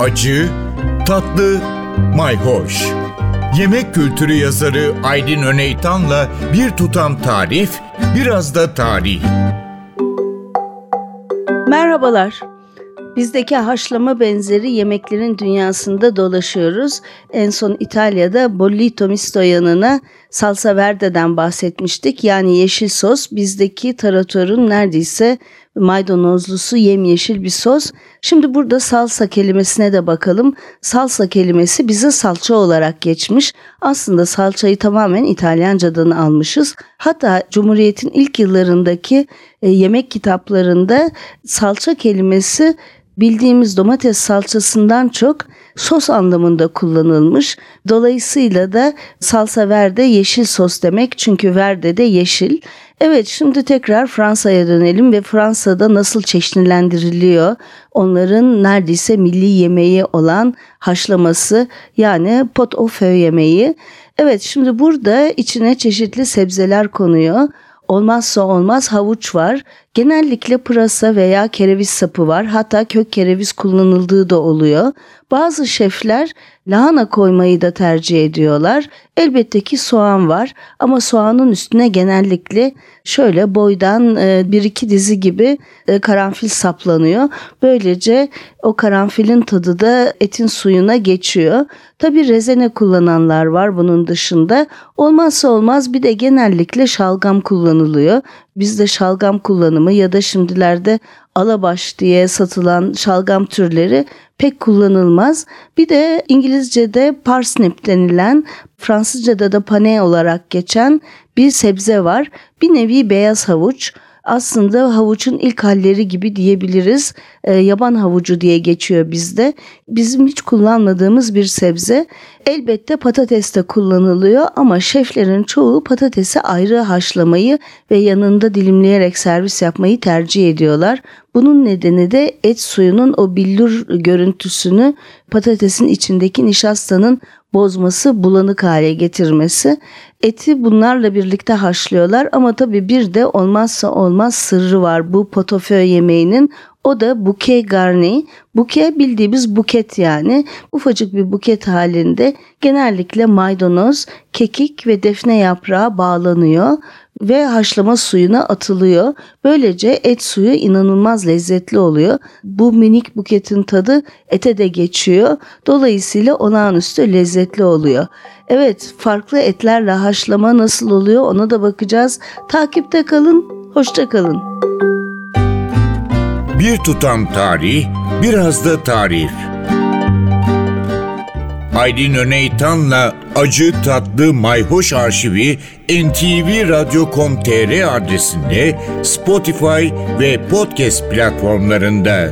acı, tatlı, mayhoş. Yemek kültürü yazarı Aydın Öneytan'la bir tutam tarif, biraz da tarih. Merhabalar. Bizdeki haşlama benzeri yemeklerin dünyasında dolaşıyoruz. En son İtalya'da bollito misto yanına salsa verde'den bahsetmiştik. Yani yeşil sos bizdeki taratorun neredeyse maydanozlusu yemyeşil bir sos. Şimdi burada salsa kelimesine de bakalım. Salsa kelimesi bize salça olarak geçmiş. Aslında salçayı tamamen İtalyancadan almışız. Hatta Cumhuriyet'in ilk yıllarındaki e, yemek kitaplarında salça kelimesi bildiğimiz domates salçasından çok sos anlamında kullanılmış. Dolayısıyla da salsa verde yeşil sos demek çünkü verde de yeşil. Evet şimdi tekrar Fransa'ya dönelim ve Fransa'da nasıl çeşnilendiriliyor? Onların neredeyse milli yemeği olan haşlaması yani pot au feu yemeği. Evet şimdi burada içine çeşitli sebzeler konuyor. Olmazsa olmaz havuç var. Genellikle pırasa veya kereviz sapı var. Hatta kök kereviz kullanıldığı da oluyor. Bazı şefler lahana koymayı da tercih ediyorlar. Elbette ki soğan var ama soğanın üstüne genellikle şöyle boydan e, bir iki dizi gibi e, karanfil saplanıyor. Böylece o karanfilin tadı da etin suyuna geçiyor. Tabi rezene kullananlar var bunun dışında. Olmazsa olmaz bir de genellikle şalgam kullanılıyor. Bizde şalgam kullanımı ya da şimdilerde alabaş diye satılan şalgam türleri pek kullanılmaz. Bir de İngilizce'de parsnip denilen, Fransızca'da da pane olarak geçen bir sebze var. Bir nevi beyaz havuç aslında havuçun ilk halleri gibi diyebiliriz. E, yaban havucu diye geçiyor bizde. Bizim hiç kullanmadığımız bir sebze. Elbette patates de kullanılıyor ama şeflerin çoğu patatesi ayrı haşlamayı ve yanında dilimleyerek servis yapmayı tercih ediyorlar. Bunun nedeni de et suyunun o billur görüntüsünü patatesin içindeki nişastanın bozması, bulanık hale getirmesi. Eti bunlarla birlikte haşlıyorlar ama tabii bir de olmazsa olmaz sırrı var bu potofö yemeğinin. O da buke garni. Buke bildiğimiz buket yani. Ufacık bir buket halinde genellikle maydanoz, kekik ve defne yaprağı bağlanıyor ve haşlama suyuna atılıyor. Böylece et suyu inanılmaz lezzetli oluyor. Bu minik buketin tadı ete de geçiyor. Dolayısıyla olağanüstü lezzetli oluyor. Evet farklı etlerle haşlama nasıl oluyor ona da bakacağız. Takipte kalın, hoşça kalın. Bir tutam tarih, biraz da tarif. Aydın Öneytan'la Acı Tatlı Mayhoş Arşivi ntvradio.com.tr adresinde Spotify ve podcast platformlarında.